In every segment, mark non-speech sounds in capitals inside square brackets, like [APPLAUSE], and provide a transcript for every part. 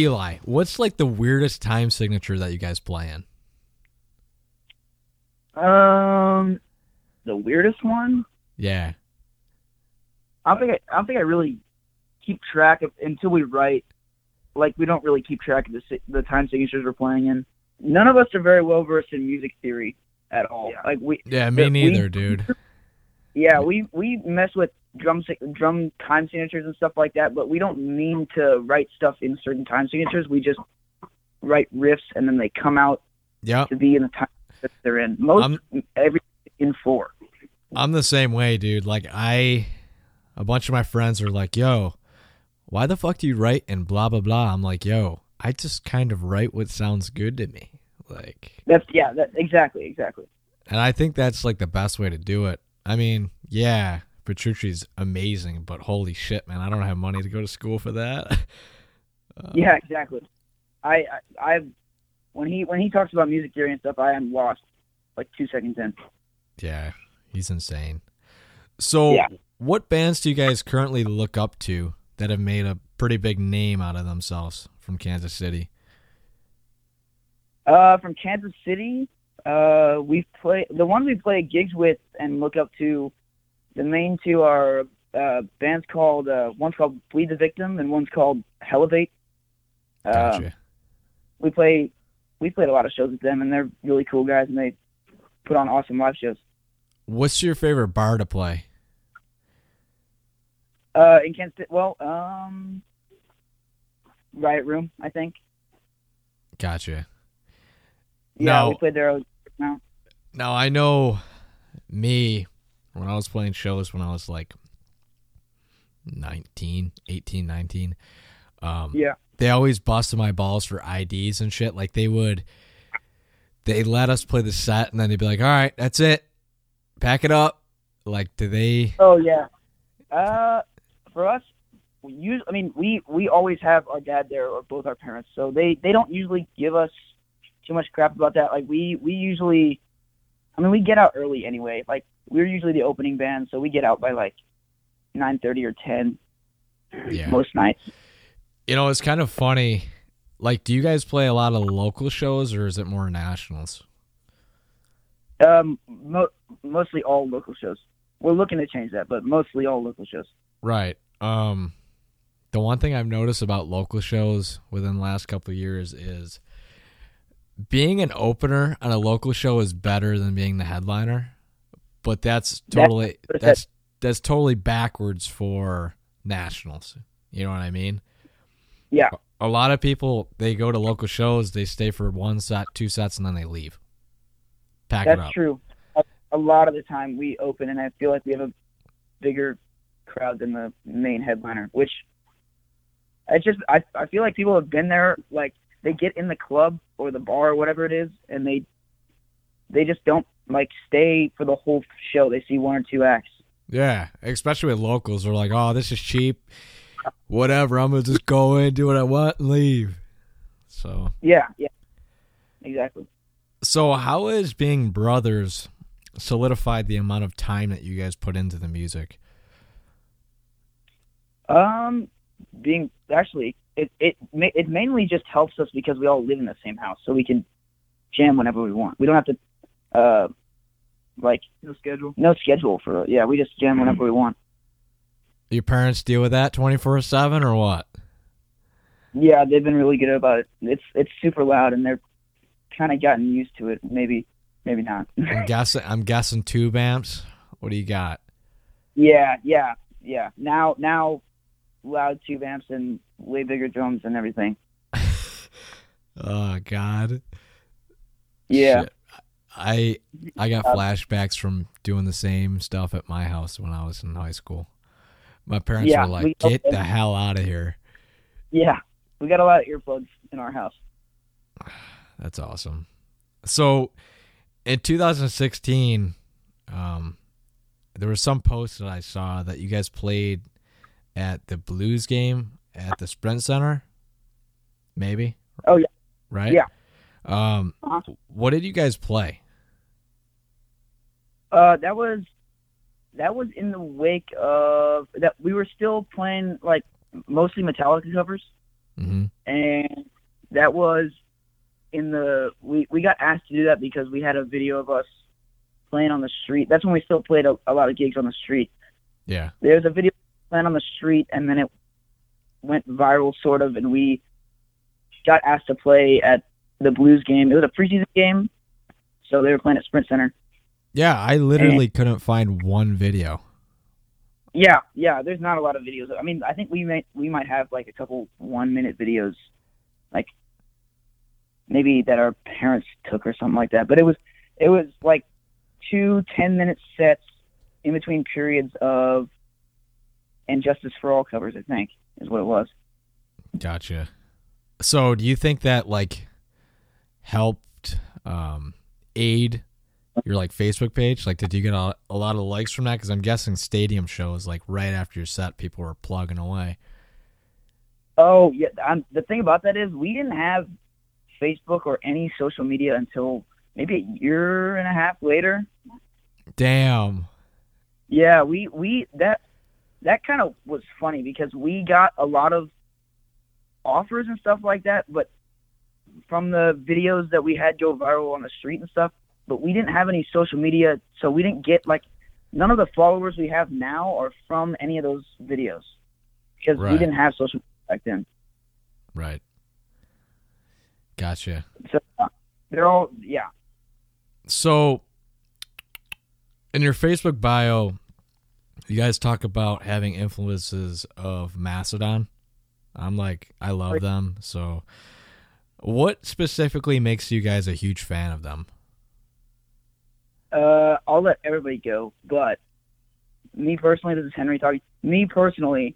Eli, what's like the weirdest time signature that you guys play in? Um, the weirdest one. Yeah. I don't think I, I don't think I really keep track of until we write. Like we don't really keep track of the si- the time signatures we're playing in. None of us are very well versed in music theory at all. Yeah. Like we, Yeah, me We- neither, dude. Yeah, we we mess with drum drum time signatures and stuff like that, but we don't mean to write stuff in certain time signatures. We just write riffs and then they come out Yep. to be in the time that they're in. Most I'm- every in four. I'm the same way, dude. Like I a bunch of my friends are like, "Yo, why the fuck do you write and blah blah blah?" I'm like, "Yo, I just kind of write what sounds good to me." Like That's yeah, that exactly, exactly. and I think that's like the best way to do it. I mean, yeah, Petrucci's amazing, but holy shit, man, I don't have money to go to school for that. Uh, [LAUGHS] Yeah, exactly. I, I I when he when he talks about music theory and stuff, I am lost like two seconds in. Yeah, he's insane. So, Yeah. what bands do you guys currently look up to that have made a pretty big name out of themselves from Kansas City? Uh, from Kansas City, uh, we play the ones we play gigs with and look up to. The main two are uh, bands called uh, one's called Bleed the Victim and one's called Elevate. Um, Gotcha. we play we played a lot of shows with them and they're really cool guys and they put on awesome live shows. What's your favorite bar to play? Uh, in Kansas City, well, um, Riot Room, I think. Gotcha. Yeah, No. we played there. No. Now I know me when I was playing shows when I was like 19, 18, 19. Um, Yeah. They always busted my balls for IDs and shit. Like they would, they let us play the set and then they'd be like, all right, that's it. Pack it up. Like, do they, Oh yeah. Uh, for us, we use. I mean, we we always have our dad there or both our parents, so they they don't usually give us too much crap about that. Like we we usually, I mean, we get out early anyway. Like we're usually the opening band, so we get out by like nine thirty or ten yeah. most nights. You know, it's kind of funny. Like, do you guys play a lot of local shows or is it more nationals? Um, mo- mostly all local shows. We're looking to change that, but mostly all local shows. Right. Um the one thing I've noticed about local shows within the last couple of years is being an opener on a local show is better than being the headliner. But that's totally That's- that's that's totally backwards for nationals. You know what I mean? Yeah. A lot of people they go to local shows, they stay for one set, two sets and then they leave. Pack it That's up. true. A, a lot of the time we open, and I feel like we have a bigger crowd than the main headliner. Which I just I I feel like people have been there. Like they get in the club or the bar or whatever it is, and they they just don't like stay for the whole show. They see one or two acts. Yeah, especially with locals, they're like, "Oh, this is cheap. Whatever, I'm gonna just go in, do what I want, and leave." So, Yeah, yeah, exactly. so how has being brothers solidified the amount of time that you guys put into the music? Um, being actually, it it it mainly just helps us because we all live in the same house, so we can jam whenever we want. We don't have to, uh, like No schedule. no schedule for yeah. We just jam whenever we want. Your parents deal with that twenty four seven or what? Yeah, they've been really good about it. It's it's super loud, and they're kind of gotten used to it. Maybe maybe not. I'm [LAUGHS] guessing. I'm guessing tube amps. What do you got? yeah, yeah, yeah. Now now, loud tube amps and way bigger drums and everything. [LAUGHS] Oh God. Yeah. Shit. I I got Uh, flashbacks from doing the same stuff at my house when I was in high school. My parents Yeah, were like, we- "Get the hell out of here." Yeah, we got a lot of earplugs in our house. [SIGHS] That's awesome. So, in 2016, um, there was some post that I saw that you guys played at the Blues game at the Sprint Center. Maybe. Oh, yeah. Right. Yeah. Um, Uh-huh. what did you guys play? Uh, that was that was in the wake of that. We were still playing like mostly Metallica covers. hmm and that was in the we we got asked to do that because we had a video of us playing on the street. That's when we still played a, a lot of gigs on the street. Yeah. There's a video playing on the street, and then it went viral, sort of, and we got asked to play at the Blues game. It was a preseason game, so they were playing at Sprint Center. Yeah, I literally couldn't find one video. Yeah, yeah. There's not a lot of videos. I mean, I think we might we might have like a couple one minute videos, like maybe that our parents took or something like that. But it was it was like two 10 minute sets in between periods of and Justice for All covers. I think is what it was. Gotcha. So, do you think that like helped um, aid your like Facebook page? Like, did you get a, a lot of likes from that? Because I'm guessing stadium shows like right after your set, people were plugging away. Oh yeah, um, the thing about that is we didn't have Facebook or any social media until maybe a year and a half later. Damn. Yeah, we we that that kind of was funny because we got a lot of offers and stuff like that, but from the videos that we had go viral on the street and stuff, but we didn't have any social media, so we didn't get like none of the followers we have now are from any of those videos because Right. we didn't have social media back then. Right. Gotcha. So uh, they're all yeah. So, in your Facebook bio, you guys talk about having influences of Mastodon. I'm like, I love them. So, what specifically makes you guys a huge fan of them? Uh, I'll let everybody go, but me personally, this is Henry talking. Me personally,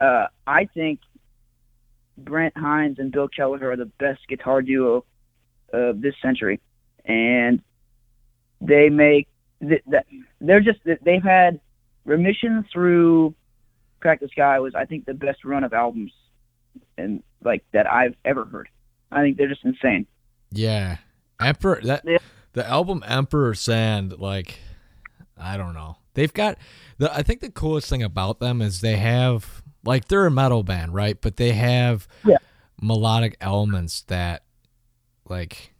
uh, I think Brent Hinds and Bill Kelliher are the best guitar duo of this century, and they make th- that they're just they've had remission through Crack the Skye was I think the best run of albums and like that I've ever heard. I think they're just insane. Yeah, Emperor. That Yeah. the album Emperor Sand. Like, I don't know. They've got the. I think the coolest thing about them is they have like they're a metal band, right? But they have Yeah. melodic elements that, like,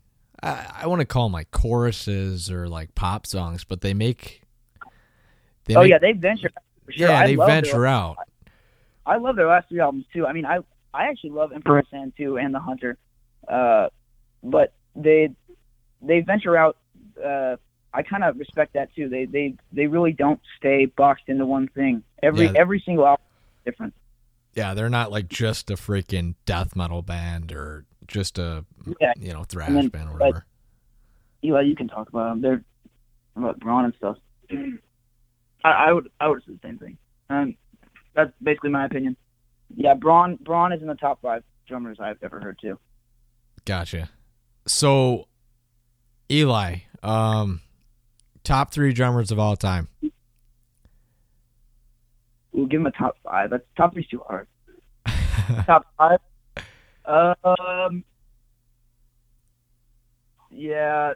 I, I want to call them like choruses or like pop songs, but they make. They oh make- yeah, they venture. Sure. yeah, I they venture out. I love their last three albums too. I mean, I I actually love Emperor Sand too and The Hunter, uh, but they they venture out. Uh, I kind of respect that too. They they they really don't stay boxed into one thing. Every Yeah. every single album is different. Yeah, they're not like just a freaking death metal band or just a Yeah. you know thrash then, band or like, whatever. Eli, you can talk about them. They're about Brann and stuff. I, I would I would say the same thing. Um, that's basically my opinion. Yeah, Brann Brann is in the top five drummers I've ever heard too. Gotcha. So, Eli, um, top three drummers of all time. We'll give him a top five. That's top three's too hard. [LAUGHS] top five. Um. Yeah,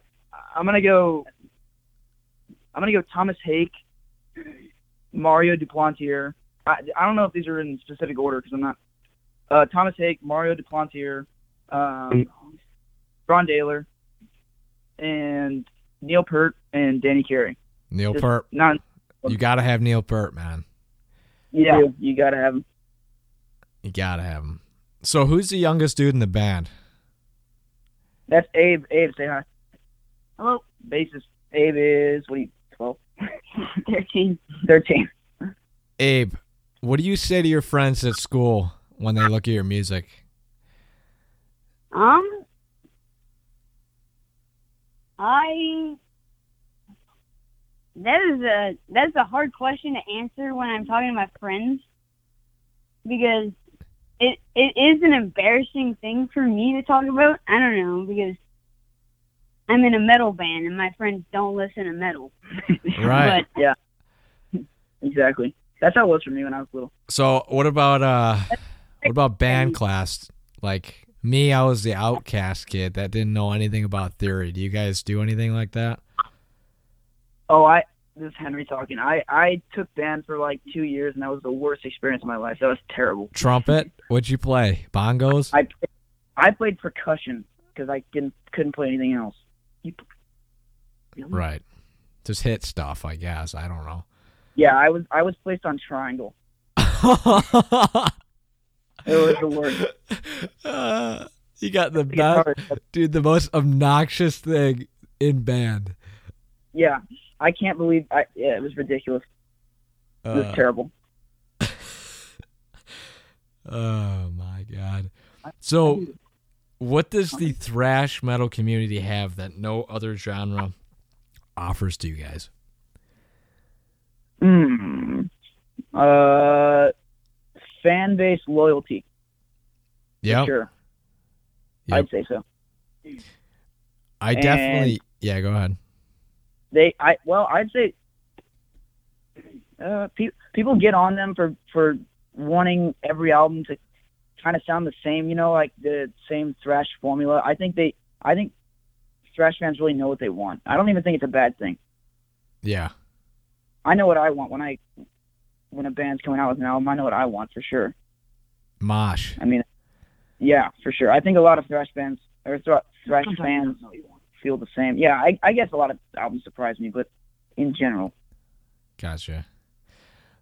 I'm gonna go. I'm gonna go Tomas Haake, Mario Duplantier. I, I don't know if these are in specific order because I'm not. Uh, Tomas Haake, Mario Duplantier, um, Brann Dailor, and Neil Peart and Danny Carey. Neil Just Peart. Not. You got to have Neil Peart, man. Yeah, you gotta have him. You got to have him. So, who's the youngest dude in the band? That's Abe. Abe, say hi. Hello. Bassist. Abe is what are you? Twelve. [LAUGHS] Thirteen. Thirteen. Abe, what do you say to your friends at school when they look at your music? Um, I that is a that's a hard question to answer when I'm talking to my friends because it it is an embarrassing thing for me to talk about. I don't know because I'm in a metal band and my friends don't listen to metal. [LAUGHS] Right. Yeah. Exactly. That's how it was for me when I was little. So, what about uh, what about band class? Like me, I was the outcast kid that didn't know anything about theory. Do you guys do anything like that? Oh, I this is Henry talking. I I took band for like two years, and that was the worst experience of my life. That was terrible. Trumpet? [LAUGHS] What'd you play? Bongos? I I played percussion because I didn't couldn't play anything else. You, really? Right. Just hit stuff, I guess. I don't know. Yeah, I was I was placed on triangle. [LAUGHS] It was the worst. Uh, you got the The best, dude. The most obnoxious thing in band. Yeah, I can't believe. I yeah, it was ridiculous. It was Uh, terrible. [LAUGHS] oh my god. So, what does the thrash metal community have that no other genre offers to you guys? Hmm. Uh, fan base loyalty. Yeah, Sure. Yep. I'd say so. I And- definitely. Yeah, go ahead. They, I well, I'd say. Uh, pe- people get on them for for wanting every album to kind of sound the same, you know, like the same thrash formula. I think they, I think thrash fans really know what they want. I don't even think it's a bad thing. Yeah, I know what I want when I when a band's coming out with an album. I know what I want for sure. mosh. I mean, yeah, for sure. I think a lot of thrash bands or thra- thrash fans feel the same. Yeah, I, I guess a lot of albums surprise me, but in general, Gotcha.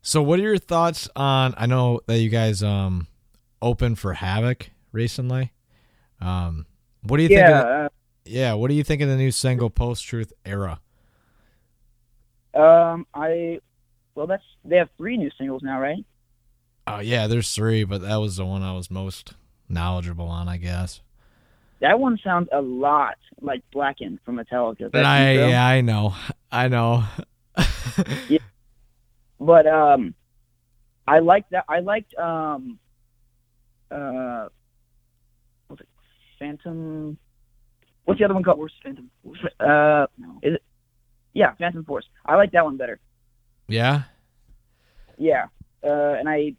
So, what are your thoughts on? I know that you guys um opened for Havok recently. Um, what do you think? Of, yeah. yeah, what do you think of the new single Post Truth Era? Uh, um, I well, that's they have three new singles now, right? Oh yeah, there's three, but that was the one I was most knowledgeable on, I guess. That one sounds a lot like Blackened from Metallica. But That I intro. yeah, I know, [LAUGHS] I know. yeah. But um, I like that. I liked um, uh, what's it? Phantom. What's the other one called? Force Phantom. Uh, is it? Yeah, Phantom Force. I like that one better. yeah, Yeah, uh, and I.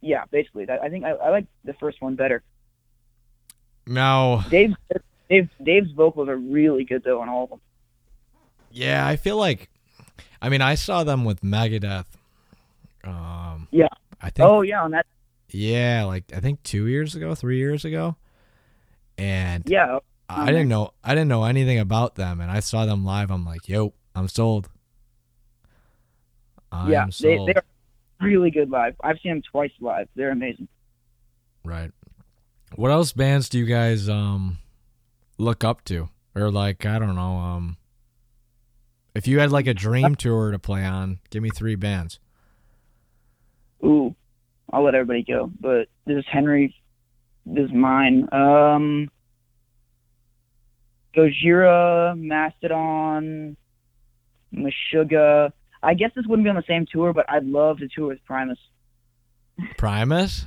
Yeah, basically, that, I think I, I like the first one better. now Dave's Dave Dave's vocals are really good though on all of them. yeah, I feel like, I mean, I saw them with Megadeth. Um, Yeah. I think Oh yeah, on that. Yeah, like I think two years ago, three years ago, and Yeah, I didn't know I didn't know anything about them, and I saw them live. I'm like, yo, I'm sold. I'm yeah, they sold. they are really good live. I've seen them twice live. They're amazing. right. What else bands do you guys um look up to, or like I don't know um if you had like a dream tour to play on, give me three bands. Ooh, I'll let everybody go, but this is Henry. This is mine. Um, Gojira, Mastodon, Meshuggah. I guess this wouldn't be on the same tour, but I'd love to tour with Primus. Primus,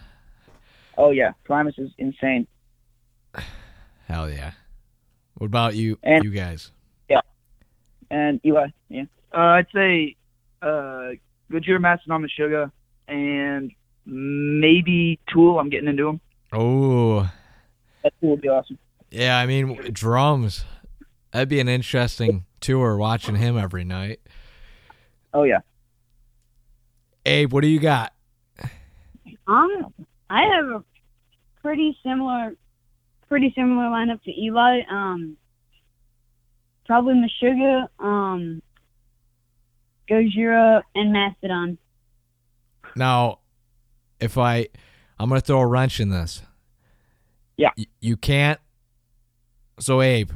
Oh yeah, Primus is insane. hell yeah. What about you, And- you guys? Yeah. And Eli, yeah. Uh, I'd say uh, Gojira, Mastodon, Meshuggah, and maybe Tool. I'm getting into them. Oh, That Tool would be awesome. Yeah, I mean drums. That'd be an interesting tour watching him every night. Oh yeah. Abe, what do you got? Um, I have a pretty similar, pretty similar lineup to Eli. Um, probably Meshuggah, um, Gojira, and Mastodon. Now, if I, I'm gonna throw a wrench in this. Yeah. Y- you can't. So Abe,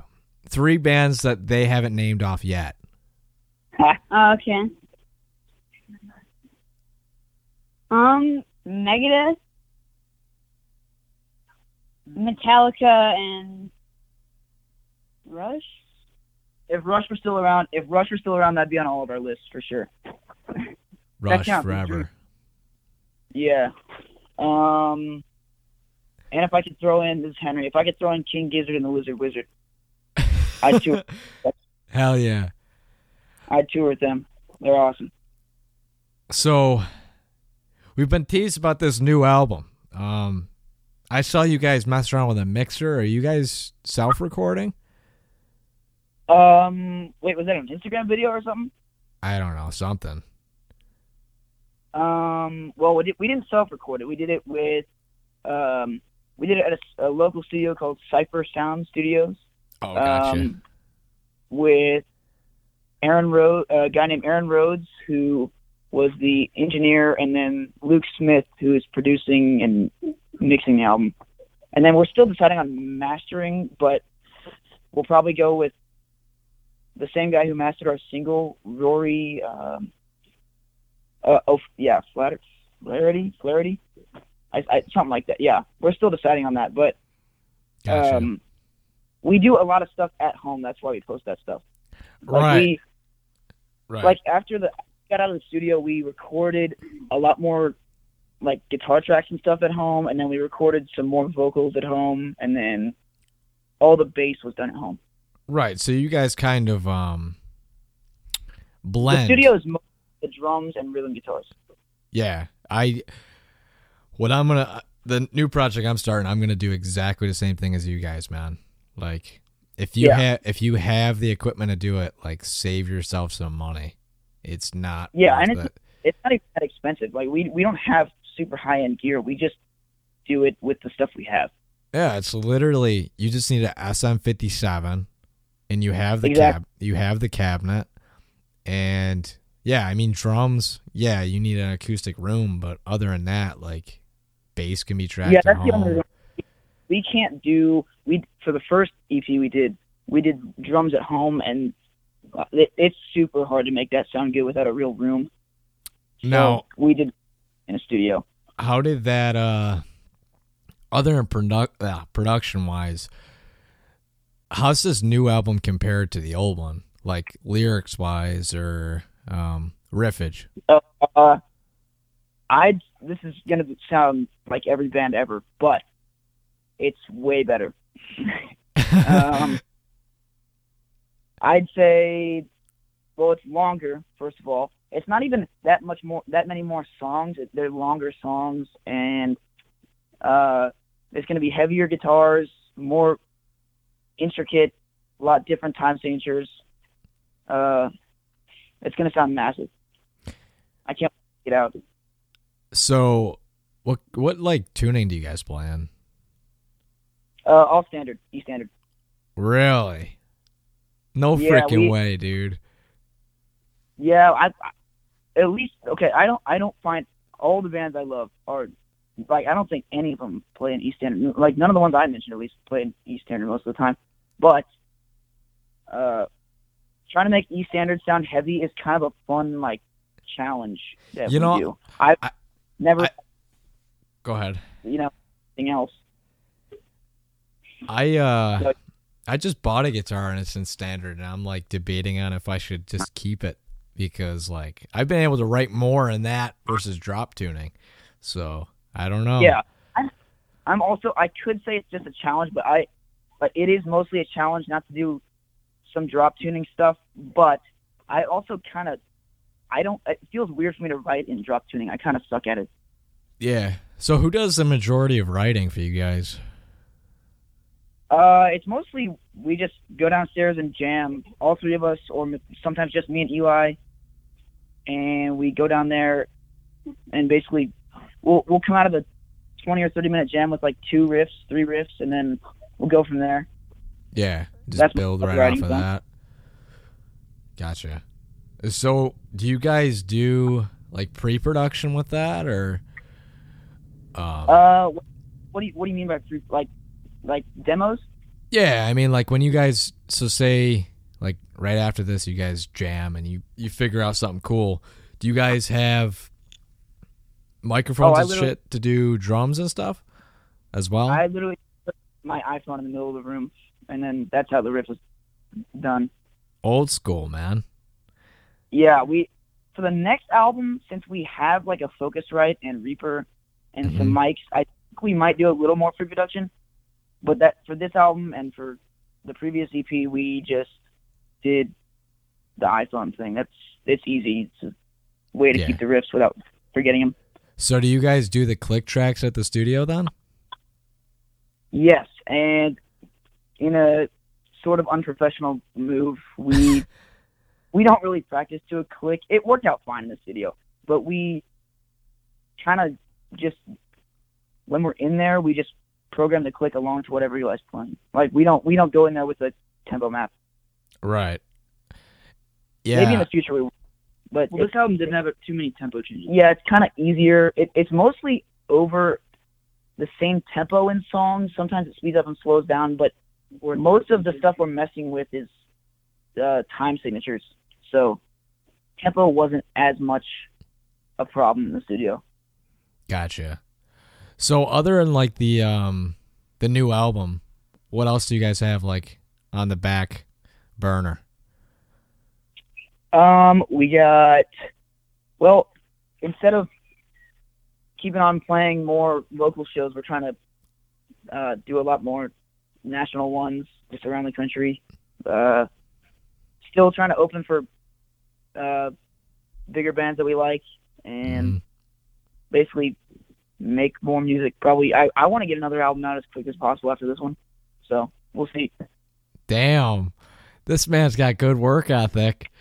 three bands that they haven't named off yet. Uh, [LAUGHS] okay. Um, Megadeth, Metallica, and Rush. If Rush were still around, if Rush were still around, that'd be on all of our lists for sure. Rush counts as forever. Yeah. Um. And if I could throw in this Henry, if I could throw in King Gizzard and the Lizard Wizard, I'd tour. [LAUGHS] Hell yeah. I'd tour with them. They're awesome. So, we've been teased about this new album. Um, I saw you guys mess around with a mixer. Are you guys self-recording? Um. Wait, was that an Instagram video or something? I don't know something. Um, well, we, did, we didn't self-record it. We did it with, um, we did it at a, a local studio called Cipher Sound Studios. Oh, gotcha. Um, with Aaron Rhodes, a guy named Aaron Rhodes, who was the engineer, and then Luke Smith, who is producing and mixing the album. And then we're still deciding on mastering, but we'll probably go with the same guy who mastered our single, Rory. Um, uh, oh, yeah, Flatter, Flaherty, Flaherty, I, I, something like that. Yeah, we're still deciding on that, but gotcha. um, we do a lot of stuff at home. That's why we post that stuff. Like right. We, right. like after the got out of the studio, we recorded a lot more like guitar tracks and stuff at home, and then we recorded some more vocals at home, and then all the bass was done at home. right. So you guys kind of um The blend. studio is mostly the drums and rhythm guitars. Yeah, I. What I'm gonna the new project I'm starting, I'm gonna do exactly the same thing as you guys, man. Like, if you Yeah. have if you have the equipment to do it, like save yourself some money. It's not. Yeah, and it's- it. It's not even that expensive. Like we we don't have super high end gear. We just do it with the stuff we have. yeah, it's literally you just need an SM57, and you have the Exact- cab, you have the cabinet, and yeah, I mean drums. Yeah, you need an acoustic room, but other than that, like bass can be tracked yeah, at that's the home. only. reason- We can't do we for the first EP we did. We did drums at home, and uh, it, it's super hard to make that sound good without a real room. So No. we did in a studio. how did that uh other than product uh, production wise how's this new album compared to the old one like lyrics wise or um riffage Uh, I this is gonna sound like every band ever, but it's way better. [LAUGHS] um, I'd say, well, it's longer. First of all, it's not even that much more, that many more songs. They're longer songs, and uh, it's going to be heavier guitars, more intricate, a lot different time signatures. Uh, it's going to sound massive. I can't get out. so what what like tuning do you guys play in Uh, all standard, E standard. really no Yeah, freaking we- way dude Yeah, I, I at least okay. I don't I don't find all the bands I love are like I don't think any of them play in E standard. Like none of the ones I mentioned at least play in E standard most of the time. But uh, trying to make E standard sound heavy is kind of a fun like challenge that You know, do. I've I- never I- go ahead you know anything else. i uh So- i just bought a guitar and it's in standard and i'm like debating on if i should just keep it because like I've been able to write more in that versus drop tuning. So I don't know. Yeah, I'm, I'm also. I could say it's just a challenge, but I, but it is mostly a challenge not to do some drop tuning stuff. But I also kind of, I don't. It feels weird for me to write in drop tuning. I kind of suck at it. Yeah. So who does the majority of writing for you guys? Uh, it's mostly we just go downstairs and jam, all three of us, or sometimes just me and Eli, and we go down there, and basically, we'll we'll come out of the twenty or thirty minute jam with like two riffs, three riffs, and then we'll go from there. Yeah. Just That's build right off of that. Gotcha. So do you guys do like pre production with that or um, Uh, what do you what do you mean by free, like like demos? Yeah, I mean, like when you guys, so say, like right after this, you guys jam and you you figure out something cool. Do you guys have microphones Oh, and shit to do drums and stuff as well? I literally put my iPhone in the middle of the room, and then that's how the riff was done. Old school, man. Yeah, we for the next album, since we have like a Focusrite and Reaper and some mm-hmm. mics, I think we might do a little more pre-production. But that for this album and for the previous EP, we just did the iPhone thing. That's it's easy. It's a way to Yeah. keep the riffs without forgetting them. So do you guys do the click tracks at the studio then? Yes, and in a sort of unprofessional move, we [LAUGHS] we don't really practice to a click. It worked out fine in the studio, but we kind of just when we're in there, we just program the click along to whatever you guys playing. Like we don't we don't go in there with a tempo map. Right. Yeah. Maybe in the future we. But Well, this album didn't have too many tempo changes. yeah, it's kind of easier. It, it's mostly over the same tempo in songs. Sometimes it speeds up and slows down, but we're, most of the stuff we're messing with is uh, time signatures. So tempo wasn't as much a problem in the studio. Gotcha. So other than like the um the new album, what else do you guys have like on the back burner? Um, we got well, instead of keeping on playing more local shows, we're trying to uh, do a lot more national ones just around the country. Uh, still trying to open for uh, bigger bands that we like, and Mhm. basically make more music. Probably, I I want to get another album out as quick as possible after this one. So we'll see. Damn. This man's got good work ethic.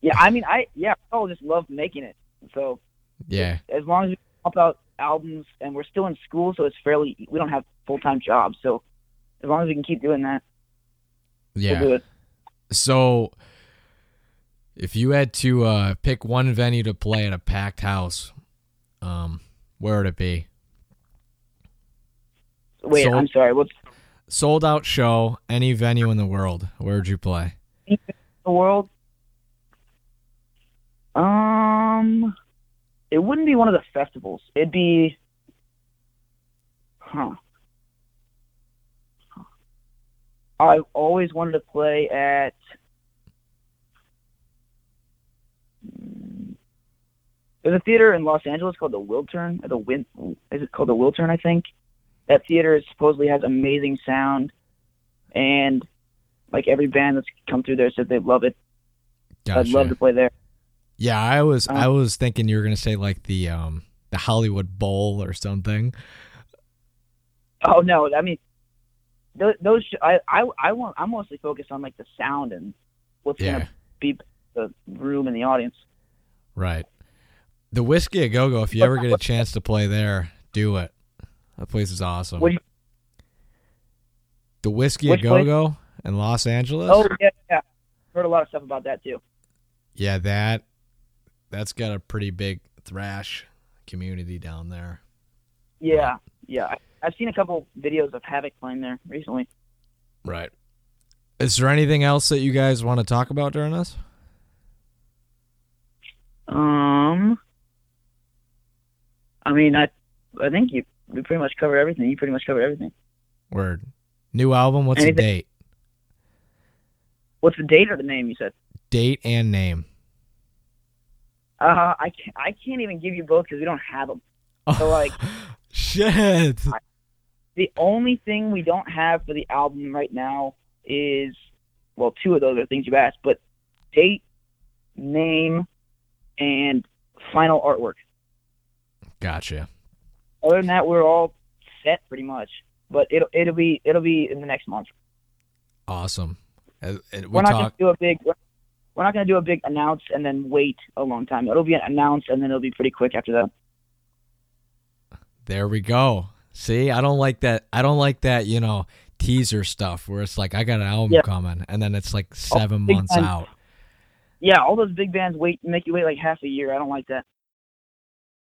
Yeah, I mean, I yeah, I just love making it. So Yeah. as long as we pump out albums and we're still in school, so it's fairly we don't have full time jobs. So as long as we can keep doing that, Yeah. we'll do it. So, if you had to uh, pick one venue to play at a packed house, um, where would it be? Wait, So- I'm sorry. What's Sold out show, any venue in the world. Where would you play? the world? Um, it wouldn't be one of the festivals. It'd be, huh? I've always wanted to play at. Mm, there's a theater in Los Angeles called the Wiltern, the Win. Is it called the Wiltern? I think that theater supposedly has amazing sound, and like every band that's come through there said they love it. Gotcha. I'd love to play there. Yeah, I was Um, I was thinking you were gonna say like the um the Hollywood Bowl or something. Oh no, I mean, those, those sh- I, I, I want. I'm mostly focused on like the sound and what's Yeah, gonna be the room and the audience. right. The Whisky a Go Go. If you ever get a [LAUGHS] chance to play there, do it. That place is awesome. What you- the Whisky a go go in Los Angeles. Oh yeah, yeah. Heard a lot of stuff about that too. Yeah, that that's got a pretty big thrash community down there. Yeah, yeah. I've seen a couple videos of Havok playing there recently. Right. Is there anything else that you guys want to talk about during this? Um, I mean, I, I think you we pretty much covered everything. You pretty much covered everything. Word. New album. What's Anything- the date? What's the date or the name you said? Date and name. Uh, I can't, I can't even give you both because we don't have them. So like. [LAUGHS] shit. The only thing we don't have for the album right now is, well, two of those are things you've asked, but date, name, and final artwork. Gotcha. Other than that, we're all set pretty much. But it'll it'll be it'll be in the next month. Awesome. And we we're not talk. gonna do a big we're not gonna do a big announce and then wait a long time. It'll be an announce and then it'll be pretty quick after that. There we go. See, I don't like that. I don't like that. You know, teaser stuff where it's like I got an album Yeah. coming, and then it's like seven months time. out. Yeah, all those big bands wait make you wait like half a year. I don't like that.